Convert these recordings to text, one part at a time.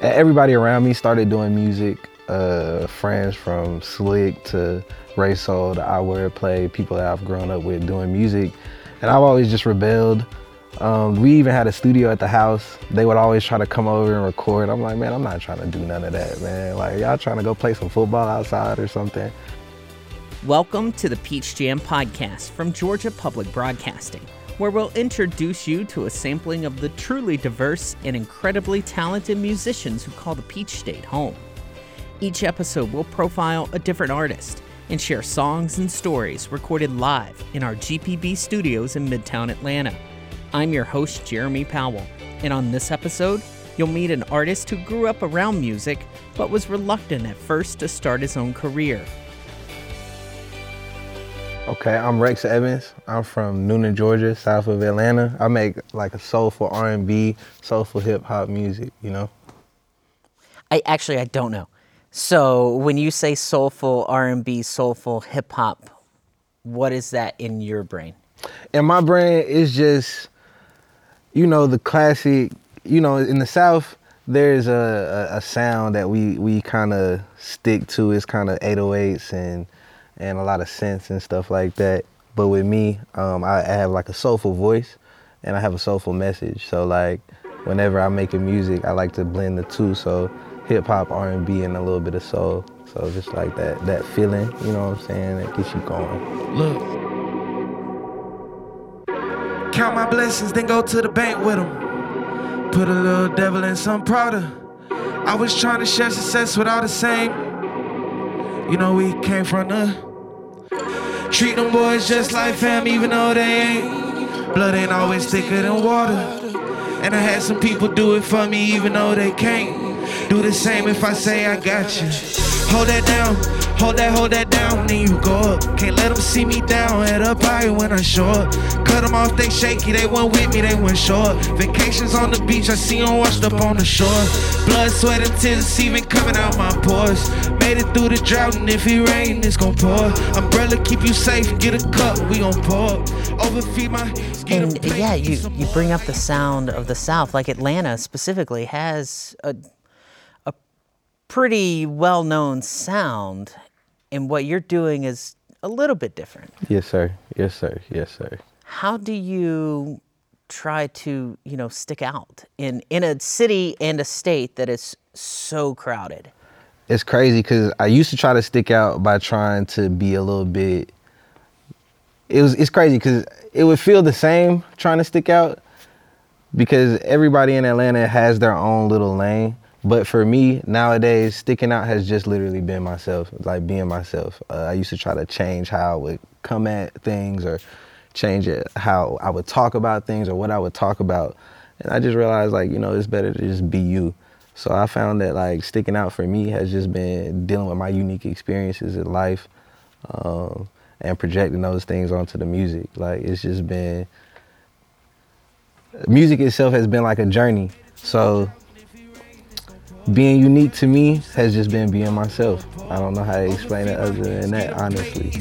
everybody around me started doing music. Uh, friends from Slick to Ray Soul to I Wordplay, people that I've grown up with doing music. And I've always just rebelled. Um, we even had a studio at the house. They would always try to come over and record. I'm like, man, I'm not trying to do none of that, man. Like, y'all trying to go play some football outside or something. Welcome to the Peach Jam podcast from Georgia Public Broadcasting, where we'll introduce you to a sampling of the truly diverse and incredibly talented musicians who call the Peach State home. Each episode will profile a different artist and share songs and stories recorded live in our GPB studios in Midtown Atlanta. I'm your host, Jeremy Powell, and on this episode, you'll meet an artist who grew up around music but was reluctant at first to start his own career. Okay, I'm Rex Evans. I'm from Newnan, Georgia, south of Atlanta. I make like a soulful R&B, soulful hip hop music, you know? I actually I don't know. So when you say soulful R&B, soulful hip hop, what is that in your brain? In my brain, it's just, you know, the classic. You know, in the South, there's a, a, a sound that we we kind of stick to. It's kind of 808s and and a lot of synths and stuff like that. But with me, um, I, I have like a soulful voice, and I have a soulful message. So like, whenever I'm making music, I like to blend the two. So hip hop, R&B, and a little bit of soul. So just like that that feeling, you know what I'm saying, that gets you going. Look. Count my blessings, then go to the bank with them. Put a little devil in some Prada. I was trying to share success with all the same. You know we came from the. Treat them boys just like fam, even though they ain't. Blood ain't always thicker than water. And I had some people do it for me, even though they can't. Do the same if I say I got you. Hold that down, hold that, hold that down, then you go up. Can't let them see me down, head up high when I show up. Cut them off, they shaky, they went with me, they went short. Vacations on the beach, I see them washed up on the shore. Blood, sweat, and tears, even coming out my pores. Made it through the drought, and if it rain, it's gon' pour. Umbrella keep you safe, get a cup, we gon' pour. Overfeed my. And yeah, you, you bring up the sound of the South, like Atlanta specifically has a pretty well known sound, and what you're doing is a little bit different. Yes, sir. Yes, sir. Yes, sir. How do you try to, you know, stick out in in a city and a state that is so crowded? It's crazy because I used to try to stick out by trying to be a little bit. It was it's crazy because it would feel the same trying to stick out because everybody in Atlanta has their own little lane. But for me nowadays, sticking out has just literally been myself, like being myself. Uh, I used to try to change how I would come at things or change it how I would talk about things or what I would talk about. And I just realized like, you know, it's better to just be you. So I found that like sticking out for me has just been dealing with my unique experiences in life um, and projecting those things onto the music. Like it's just been, music itself has been like a journey. So being unique to me has just been being myself. I don't know how to explain it other than that, honestly.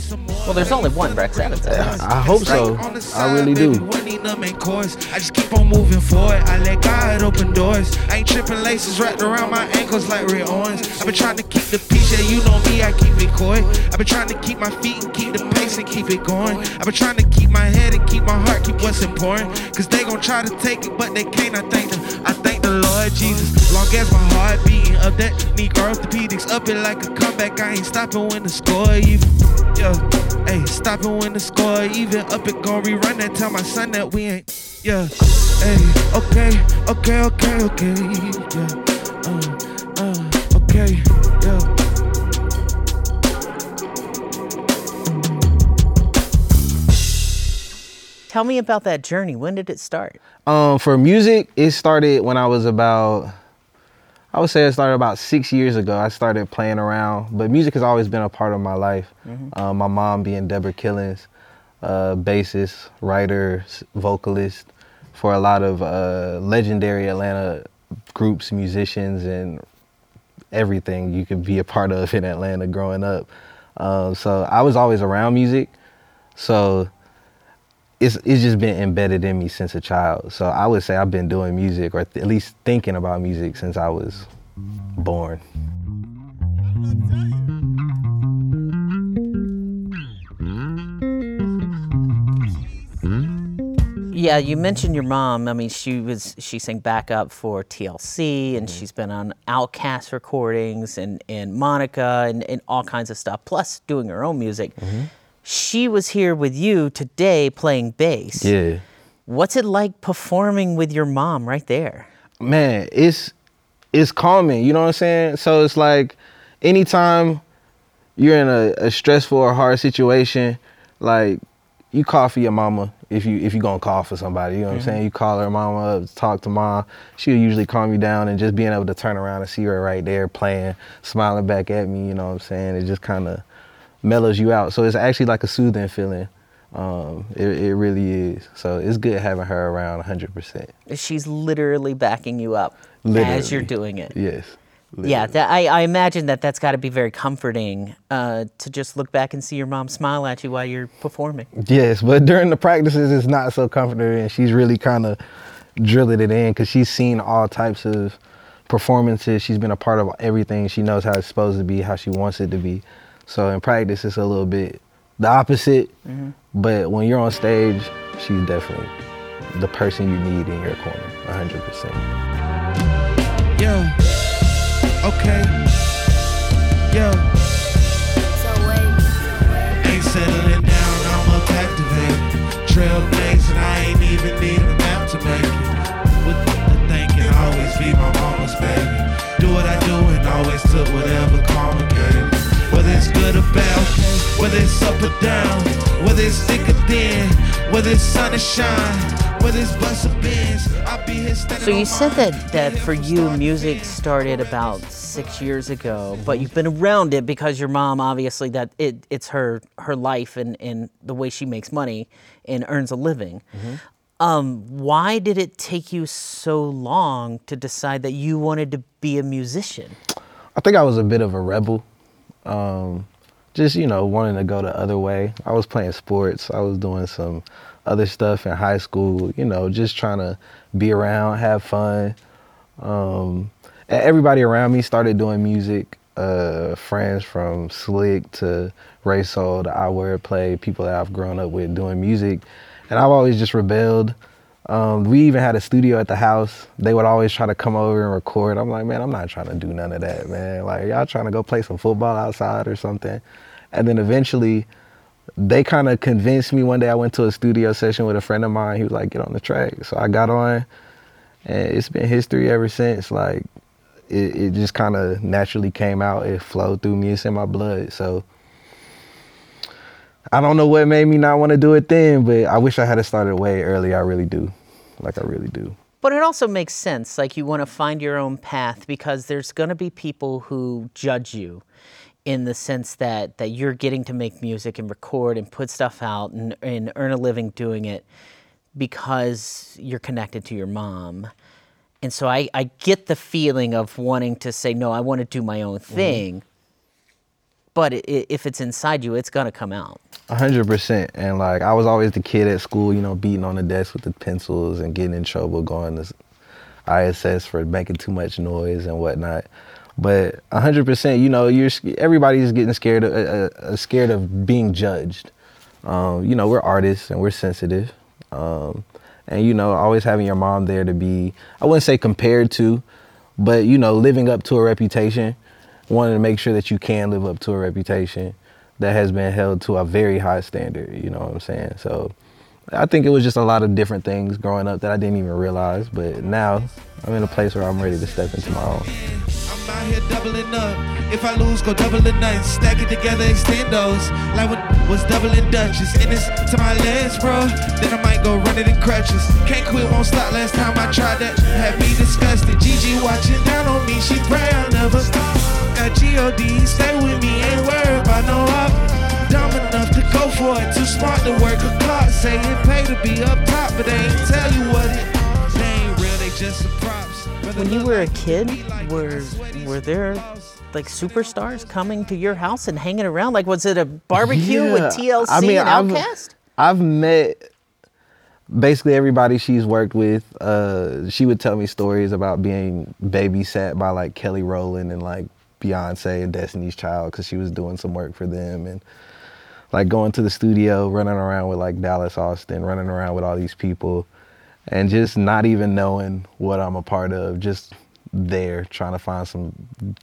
Well, there's only one Rex Evans. I hope so. I really do. I just keep on moving forward. I let God open doors. I ain't tripping laces wrapped around my ankles like Rick Owens. I've been trying to keep the peace, yeah, you know me, I keep it coy. I've been trying to keep my feet and keep the pace and keep it going. I've been trying to keep my head and keep my heart, keep what's important. Cause they gon' try to take it, but they can't. I thank them. I thank Jesus. Long as my heart beating up that Negro orthopedics up it like a comeback. I ain't stopping when the score even. Yeah, hey, stopping when the score even. Up it gon' rerun that. Tell my son that we ain't. Yeah, hey, okay, okay, okay, okay. Yeah, uh, uh, okay, Tell me about that journey. When did it start? Um, for music, it started when I was about, I would say it started about six years ago. I started playing around, but music has always been a part of my life. Mm-hmm. Um, my mom being Deborah Killings, uh, bassist, writer, vocalist for a lot of uh, legendary Atlanta groups, musicians, and everything you could be a part of in Atlanta growing up. Um, so I was always around music. So it's it's just been embedded in me since a child. So I would say I've been doing music, or th- at least thinking about music, since I was born. Yeah, you mentioned your mom. I mean, she was she sang backup for TLC, and mm-hmm. she's been on OutKast recordings and and Monica and, and all kinds of stuff. Plus, doing her own music. Mm-hmm. She was here with you today playing bass. Yeah. What's it like performing with your mom right there? man, it's it's calming. You know what I'm saying? So it's like anytime you're in a, a stressful or hard situation, like you call for your mama if you if you're gonna call for somebody. You know what I'm mm-hmm. saying? You call her mama up, talk to mom. She'll usually calm you down, and just being able to turn around and see her right there playing, smiling back at me. You know what I'm saying? It just kind of mellows you out. So it's actually like a soothing feeling. Um, it, it really is. So it's good having her around 100%. She's literally backing you up as you're doing it. Yes. Yeah, that, I, I imagine that that's got to be very comforting uh, to just look back and see your mom smile at you while you're performing. Yes, but during the practices, it's not so comfortable, and she's really kind of drilling it in because she's seen all types of performances. She's been a part of everything. She knows how it's supposed to be, how she wants it to be. So in practice, it's a little bit the opposite. Mm-hmm. But when you're on stage, she's definitely the person you need in your corner, 100%. Yeah. Okay. Yeah. Up or down, whether it's thick or thin, whether it's sun or shine, whether it's bus or bins, I'll be here standing So you on said that, that for you, music started about six years ago, but you've been around it because your mom, obviously, that it, it's her her life and, and the way she makes money and earns a living. Um, why did it take you so long to decide that you wanted to be a musician? I think I was a bit of a rebel. Um, just, you know, wanting to go the other way. I was playing sports. I was doing some other stuff in high school, you know, just trying to be around, have fun. Um, and everybody around me started doing music. Uh, friends from Slick to Ray Soul to I Wordplay, people that I've grown up with doing music. And I've always just rebelled. Um, we even had a studio at the house. They would always try to come over and record. I'm like, man, I'm not trying to do none of that, man. Like, y'all trying to go play some football outside or something. And then eventually, they kind of convinced me one day. I went to a studio session with a friend of mine. He was like, get on the track. So I got on, and it's been history ever since. Like, it, it just kind of naturally came out. It flowed through me. It's in my blood. So I don't know what made me not want to do it then, but I wish I had started way early. I really do. Like, I really do. But it also makes sense. Like you want to find your own path because there's going to be people who judge you in the sense that, that you're getting to make music and record and put stuff out and, and earn a living doing it because you're connected to your mom. And so I, I get the feeling of wanting to say, no, I want to do my own mm-hmm. thing. But i i if it's inside you, it's going to come out. A hundred percent. And like I was always the kid at school, you know, beating on the desk with the pencils and getting in trouble, going to ISS for making too much noise and whatnot. But a hundred percent, you know, you're everybody's getting scared of uh, uh, scared of being judged. Um, you know, we're artists and we're sensitive. Um, and you know, always having your mom there to be, I wouldn't say compared to, but you know, living up to a reputation, wanting to make sure that you can live up to a reputation that has been held to a very high standard. You know what I'm saying? So I think it was just a lot of different things growing up that I didn't even realize. But now I'm in a place where I'm ready to step into my own. I'm out here doubling up. If I lose, go double the. Stack it together, extend those. Like what was doubling to my legs, bro. Then I might go run it in crutches. Can't quit, won't stop. Last time I tried that, had me disgusted. Gigi watching down on me, she pray I'll never stop. Got G-O-D, stay with me, ain't worried about no up. It, too smart to work a clock. Say it pay to be up top, but they ain't tell you what it. They ain't real, they just some props. Rather When you were a kid, were were there like superstars coming to your house and hanging around? Like, was it a barbecue Yeah. with TLC I mean, and I've- Outkast? I've met basically everybody she's worked with, uh, she would tell me stories about being babysat by like Kelly Rowland and like Beyonce and Destiny's Child because she was doing some work for them and like going to the studio, running around with like Dallas Austin, running around with all these people, and just not even knowing what I'm a part of, just there trying to find some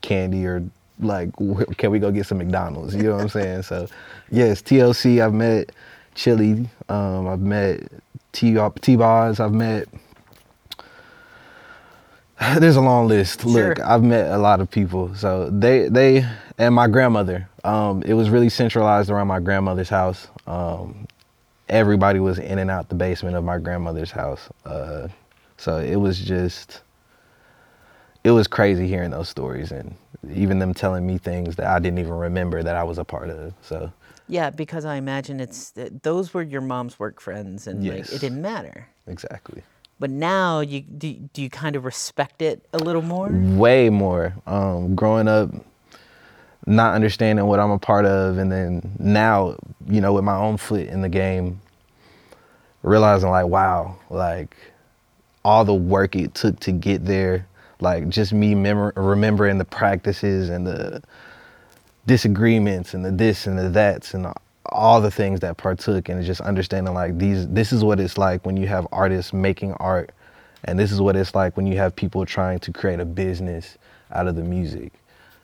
candy or like can we go get some McDonald's? You know what I'm saying? So yes, TLC. I've met Chili. Um, I've met T T Boz. I've met. There's a long list. Sure. Look, I've met a lot of people. So they they and my grandmother. Um, it was really centralized around my grandmother's house. Um, everybody was in and out the basement of my grandmother's house. Uh, so it was just it was crazy hearing those stories and even them telling me things that I didn't even remember that I was a part of. So Yeah, because I imagine it's those were your mom's work friends, and like, it didn't matter. exactly. But now you do, do you kind of respect it a little more? way more. Um, growing up, not understanding what I'm a part of, and then now, you know, with my own foot in the game, realizing like, wow, like all the work it took to get there, like just me memor- remembering the practices and the disagreements and the this and the that's and all the things that partook and just understanding like these this is what it's like when you have artists making art and this is what it's like when you have people trying to create a business out of the music.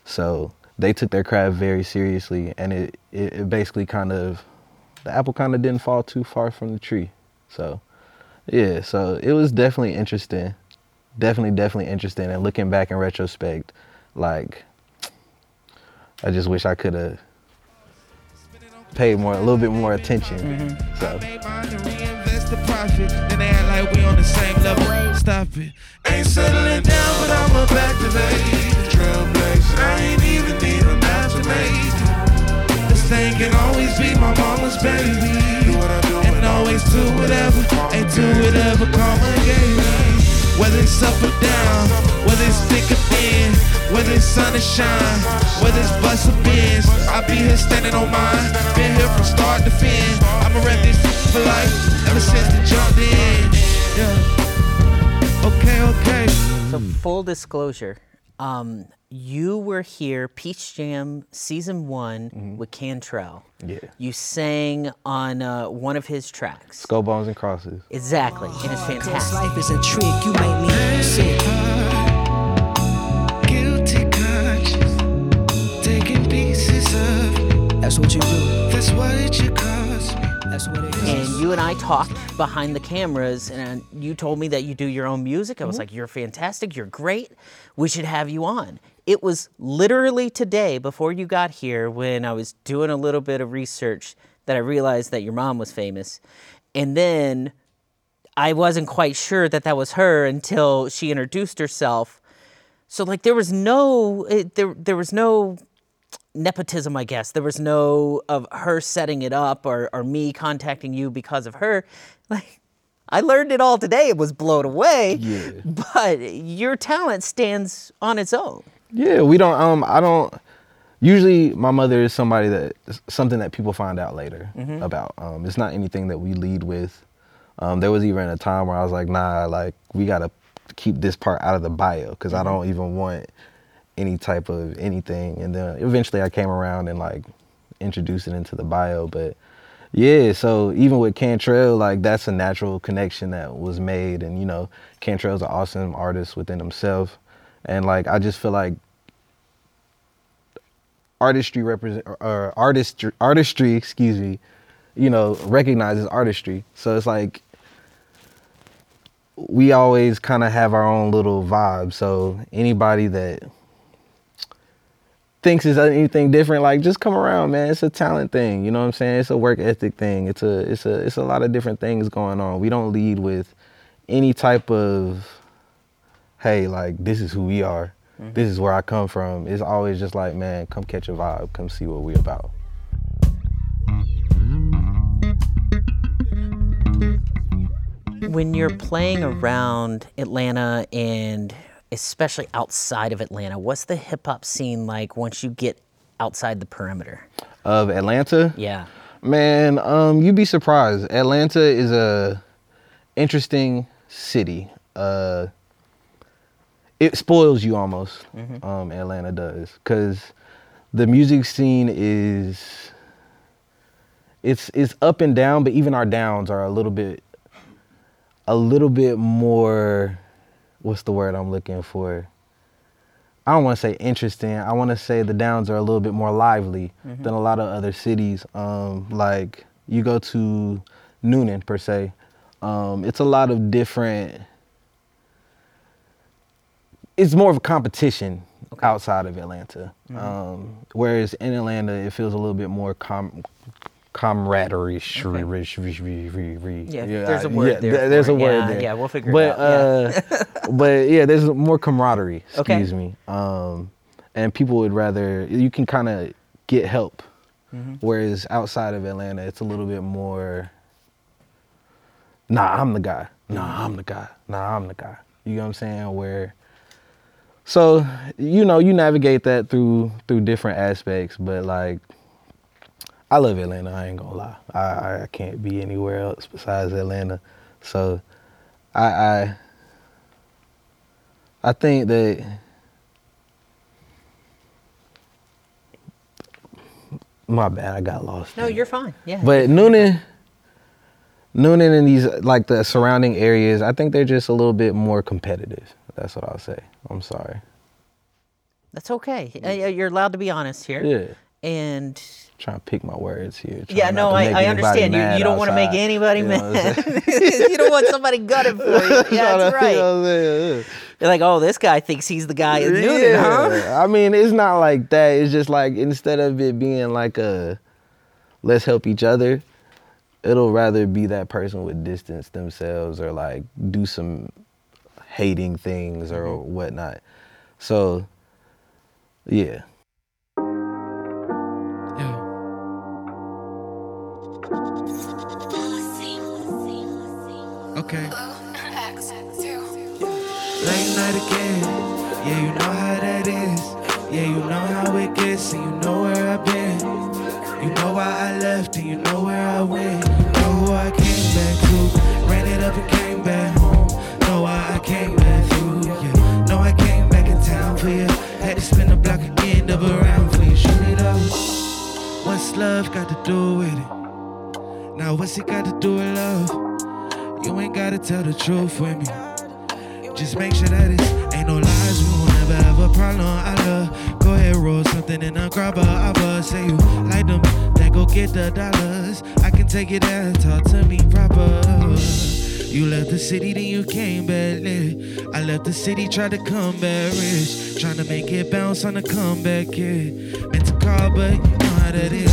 So they took their craft very seriously and it, it, it basically kind of the apple kind of didn't fall too far from the tree. So yeah so it was definitely interesting definitely definitely interesting and looking back in retrospect like i just wish i could have paid more a little bit more attention. Mm-hmm. So Made mine and reinvest the profit. Then they act like we on the same level. Stop it. Ain't settling down, but I'm a back to. Trailblazer. I ain't even need a master mate. This thing can always be my mama's baby. Do what I do and always do whatever. Ain't do whatever karma gave me. Whether it's up or down, whether it's thick or thin, whether it's sun or shine, whether it's bus or bins, I be here standing on mine. Been here from start to finish. I'ma rep this for life ever since the jump in. Yeah. Okay, okay. So full disclosure, um, you were here, Peach Jam season one with Cantrell. Yeah. You sang on uh, one of his tracks. skull bones and crosses Exactly, and it's fantastic. life is a trick, you make me sick. Guilty conscience, taking pieces of. That's what you do. That's what you cost me. That's what it is. And you and I talked behind the cameras, and you told me that you do your own music. I was mm-hmm. like, You're fantastic. You're great. We should have you on. It was literally today, before you got here, when I was doing a little bit of research, that I realized that your mom was famous. And then I wasn't quite sure that that was her until she introduced herself. So, like, there was no, it, there, there was no nepotism, I guess. There was no of her setting it up or, or me contacting you because of her. Like, I learned it all today. It was blown away. Yeah. But your talent stands on its own. Yeah, we don't. Um, I don't. Usually, my mother is somebody that something that people find out later about. Um, it's not anything that we lead with. Um, there was even a time where I was like, Nah, like we gotta keep this part out of the bio because I don't even want any type of anything. And then eventually, I came around and like introduced it into the bio. But yeah, so even with Cantrell, like that's a natural connection that was made, and you know, Cantrell's an awesome artist within himself, and like I just feel like artistry represent or artistry artistry, excuse me, you know, recognizes artistry. So it's like we always kind of have our own little vibe. So anybody that thinks it's anything different, like just come around, man. It's a talent thing, you know what I'm saying? It's a work ethic thing. It's a it's a it's a lot of different things going on. We don't lead with any type of hey, like this is who we are. Mm-hmm. This is where I come from. It's always just like, man, come catch a vibe, come see what we're about. When you're playing around Atlanta and especially outside of Atlanta, what's the hip hop scene like once you get outside the perimeter? Of Atlanta, Yeah. Man, um, you'd be surprised. Atlanta is a interesting city. Uh, it spoils you almost. Um, Atlanta does because the music scene is it's it's up and down, but even our downs are a little bit a little bit more. What's the word I'm looking for? I don't want to say interesting. I want to say the downs are a little bit more lively than a lot of other cities. Um, like you go to Newnan per se, um, it's a lot of different. It's more of a competition outside of Atlanta, um, whereas in Atlanta it feels a little bit more com- camaraderie. Yeah, Yeah, there's a word there th- There's a word Yeah, there. yeah, we'll figure it but, out, Uh, but yeah, there's more camaraderie. Okay. Excuse me. Um, and people would rather you can kind of get help, Mm-hmm. whereas outside of Atlanta, it's a little bit more. Nah, I'm the guy. Nah, I'm the guy. Nah, I'm the guy. You know what I'm saying? Where. So you know you navigate that through through different aspects, but like I love Atlanta. I ain't gonna lie. I, I, can't be anywhere else besides Atlanta. So I I I think that my bad. I got lost. No, there. you're fine. Yeah. But Newnan, Newnan and these like the surrounding areas, I think they're just a little bit more competitive. That's what I'll say. I'm sorry. That's okay. Uh, You're allowed to be honest here. Yeah. And Trying to pick my words here. yeah, no, I, I understand. You, you don't want to make anybody You know mad. you don't want somebody gutted for you. Yeah, You that's know right. what I'm saying? They're like, oh, this guy thinks he's the guy in Newnan, huh? I mean, it's not like that. It's just like instead of it being like a let's help each other, it'll rather be that person would distance themselves or like do some hating things or Mm-hmm. whatnot. So, yeah. Yeah. Okay. Late night again. Yeah, you know how that is. Yeah, you know how it gets, and you know where I've been. You know why I left, and you know where I went. Know who I came back to. Ran it up and came back home. Know why I came back through. Yeah, know I came back in town for you. Had to spin the block again, double around for you. Shoot it up. What's love got to do with it? Now what's it got to do with love? You ain't gotta tell the truth with me. Just make sure that it's ain't no lies. We won't never have a problem. I love. Go ahead, roll something in a grabber. I buzz. Say you like them, then go get the dollars. I can take it there. Talk to me proper. You left the city, then you came back lit. I left the city, tried to come back rich. Trying to make it bounce on the comeback, yeah. Meant to call, but you know how that is.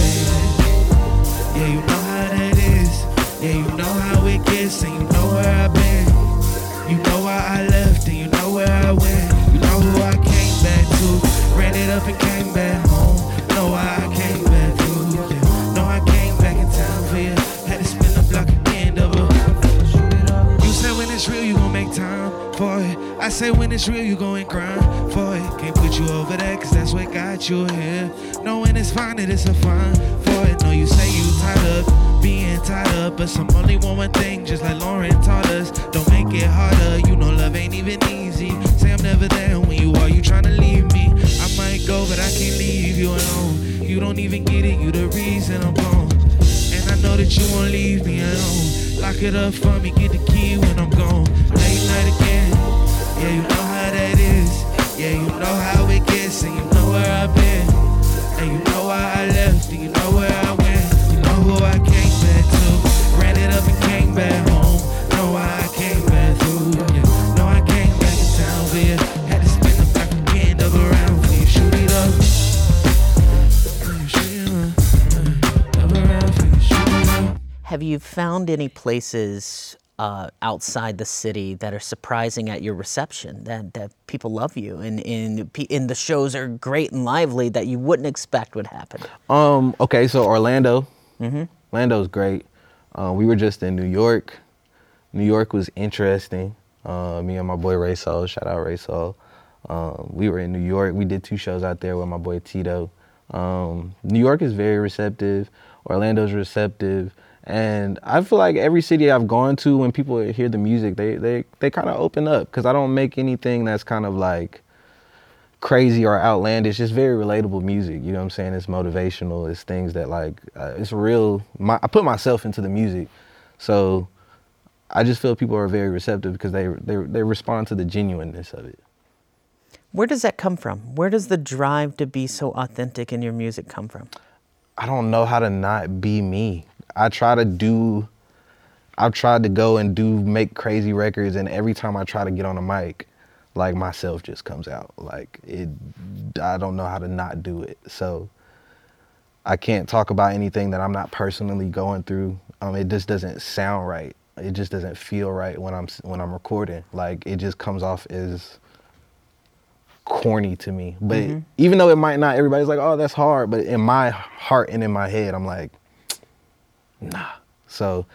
Yeah, you know how that is. Yeah, you know how it gets, and you know where I've been. You know why I left, and you know where I went. You know who I came back to. Ran it up and came back home. Know why I came back through. Yeah. Know I came back in time for you. Had to spin the block again, double. You say when it's real, you gon' make time for it. I say when it's real, you go and grind for it. Can't put you over there, cause that's what got you here. Knowing it's fine, it's a fine for it. No, you say you tired of being tied up, but some only one thing, just like Lauren taught us. Don't make it harder, you know love ain't even easy. Say I'm never there when you are, you tryna leave me. I might go, but I can't leave you alone. You don't even get it, you the reason I'm gone. And I know that you won't leave me alone. Lock it up for me, get the key when I'm gone. Late night again. Yeah, you know how that is. Yeah, you know how it gets, and you know where I've been. And you know why I left, and you know where I went. You know who I came found any places uh, outside the city that are surprising at your reception? That that people love you and and pe- and the shows are great and lively that you wouldn't expect would happen. Um. Okay. So Orlando. Mm-hmm. Orlando's great. Uh, we were just in New York. New York was interesting. Uh, me and my boy Ray Soul. Shout out Ray Soul. Um, we were in New York. We did two shows out there with my boy Tito. Um, New York is very receptive. Orlando's receptive, And I feel like every city I've gone to, when people hear the music, they they they kind of open up because I don't make anything that's kind of like crazy or outlandish. It's very relatable music. You know what I'm saying? It's motivational. It's things that like uh, it's real. My, I put myself into the music, so I just feel people are very receptive because they they they respond to the genuineness of it. Where does that come from? Where does the drive to be so authentic in your music come from? I don't know how to not be me. I try to do. I've tried to go and do make crazy records, and every time I try to get on a mic, like myself just comes out. Like it, I don't know how to not do it. So I can't talk about anything that I'm not personally going through. Um, it just doesn't sound right. It just doesn't feel right when I'm when I'm recording. Like it just comes off as corny to me. But Mm-hmm. even though it might not, everybody's like, "Oh, that's hard." But in my heart and in my head, I'm like, nah. So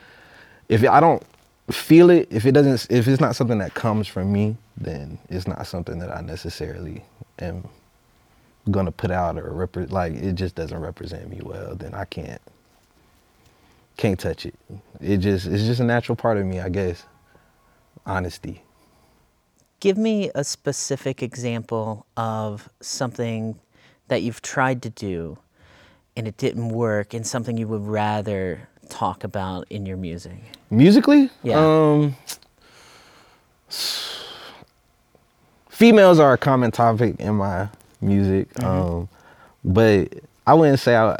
if I don't feel it, if it doesn't, if it's not something that comes from me, then it's not something that I necessarily am gonna put out or repre- like it just doesn't represent me well. Then I can't can't touch it. It just it's just a natural part of me, I guess. Honesty. Give me a specific example of something that you've tried to do and it didn't work and something you would rather talk about in your music. Musically, Yeah. Um, females are a common topic in my music, um, but I wouldn't say I,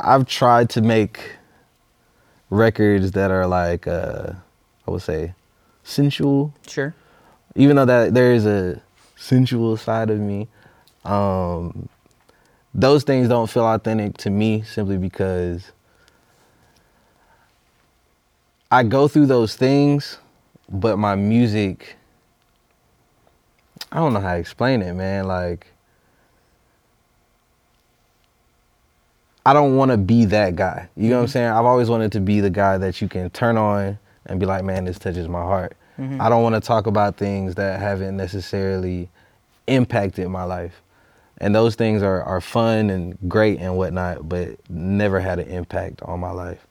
I've tried to make records that are like uh, I would say sensual, Sure. even though that there is a sensual side of me. Um, those things don't feel authentic to me simply because I go through those things, but my music, I don't know how to explain it, man. Like, I don't want to be that guy. You know what I'm mm-hmm. saying? I've always wanted to be the guy that you can turn on and be like, man, this touches my heart. Mm-hmm. I don't want to talk about things that haven't necessarily impacted my life. And those things are, are fun and great and whatnot, but never had an impact on my life.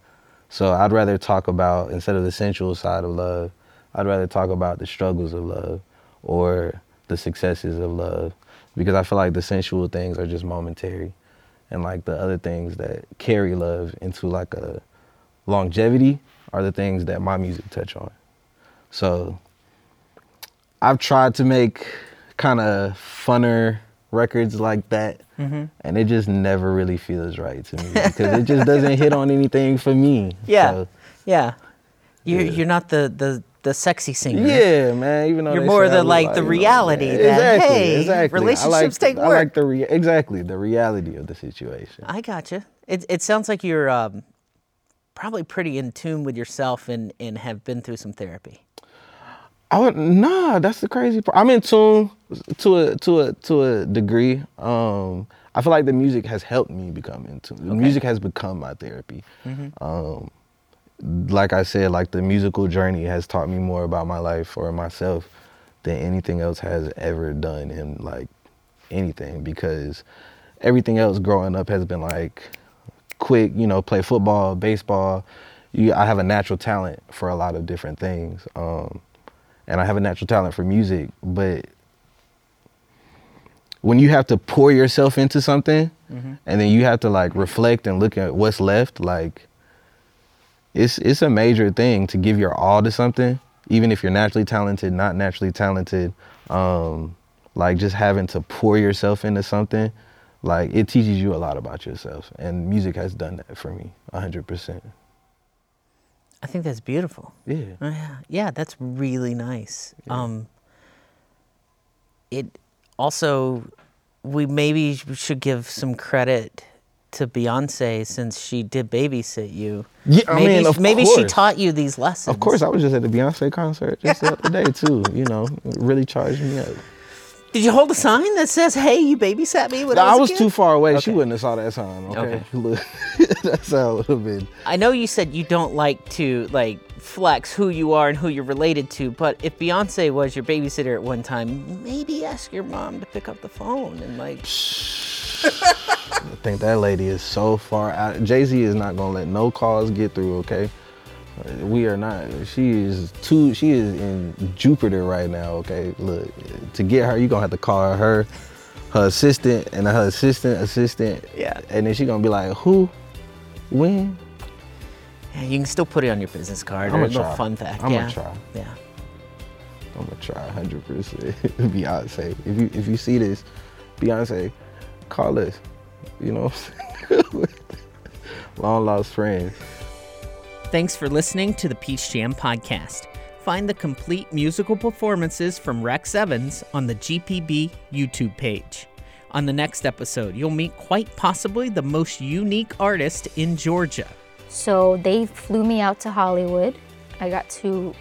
So I'd rather talk about, instead of the sensual side of love, I'd rather talk about the struggles of love or the successes of love because I feel like the sensual things are just momentary. And like the other things that carry love into like a longevity are the things that my music touch on. So I've tried to make kind of funner records like that, Mm-hmm. and it just never really feels right to me because it just doesn't hit on anything for me. Yeah. So, Yeah. You're, Yeah. you're not the, the, the sexy singer. yeah, man. Even though You're more the, look like, the you know, reality that, exactly, hey, exactly. I relationships like, take I like the rea- exactly the reality of the situation. I gotcha. It, it sounds like you're um, probably pretty in tune with yourself and, and have been through some therapy. I would nah. That's the crazy part. I'm in tune to a to a to a degree. Um, I feel like the music has helped me become in tune. The music has become my therapy. Um, like I said, like the musical journey has taught me more about my life or myself than anything else has ever done in like anything because everything else growing up has been like quick, you know, play football, baseball. You, I have a natural talent for a lot of different things. Um, and I have a natural talent for music, but when you have to pour yourself into something and then you have to like reflect and look at what's left, like it's it's a major thing to give your all to something, even if you're naturally talented, not naturally talented. Um, like just having to pour yourself into something, like it teaches you a lot about yourself, and music has done that for me, hundred percent. I think that's beautiful. Yeah. Yeah, yeah, that's really nice. Um, it also, we maybe should give some credit to Beyonce since she did babysit you. Yeah, I maybe, mean, of maybe she taught you these lessons. Of course, I was just at the Beyonce concert just the other day too. You know, really charged me up. Did you hold a sign that says, "Hey, you babysat me"? When No, I was, I a was kid? too far away. She wouldn't have saw that sign. Okay, Okay. look, that's how it would have been. I know you said you don't like to like flex who you are and who you're related to, but if Beyonce was your babysitter at one time, maybe ask your mom to pick up the phone and like I think that lady is so far out. Jay Z is not gonna let no calls get through. Okay, we are not. She is too. She is in Jupiter right now. Okay, look, to get her, you are gonna have to call her, her assistant, and her assistant assistant. Yeah. and then she gonna be like, who, when? Yeah, you can still put it on your business card I'ma or a little try. fun fact. I'ma yeah. try. Yeah. I'm gonna try 100 percent. Beyonce, if you if you see this, Beyonce, call us. You know, what I'm saying? long lost friends. Thanks for listening to the Peach Jam podcast. Find the complete musical performances from Rex Evans on the GPB YouTube page. On the next episode, you'll meet quite possibly the most unique artist in Georgia. So they flew me out to Hollywood. I got to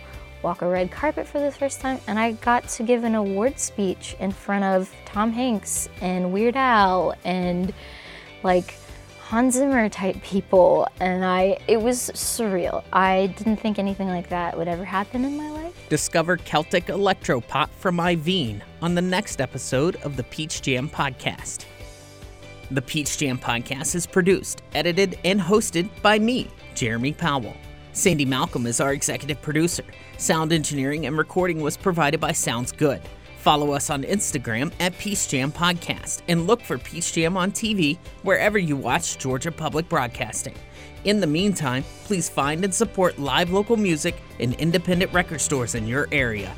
walk a red carpet for the first time, and I got to give an award speech in front of Tom Hanks and Weird Al and like Hans Zimmer type people. And I, it was surreal. I didn't think anything like that would ever happen in my life. Discover Celtic electropop from Iveen on the next episode of the Peach Jam podcast. The Peach Jam podcast is produced, edited, and hosted by me, Jeremy Powell. Sandy Malcolm is our executive producer. Sound engineering and recording was provided by Sounds Good. Follow us on Instagram at Peach Jam Podcast and look for Peach Jam on TV wherever you watch Georgia Public Broadcasting. In the meantime, please find and support live local music and independent record stores in your area.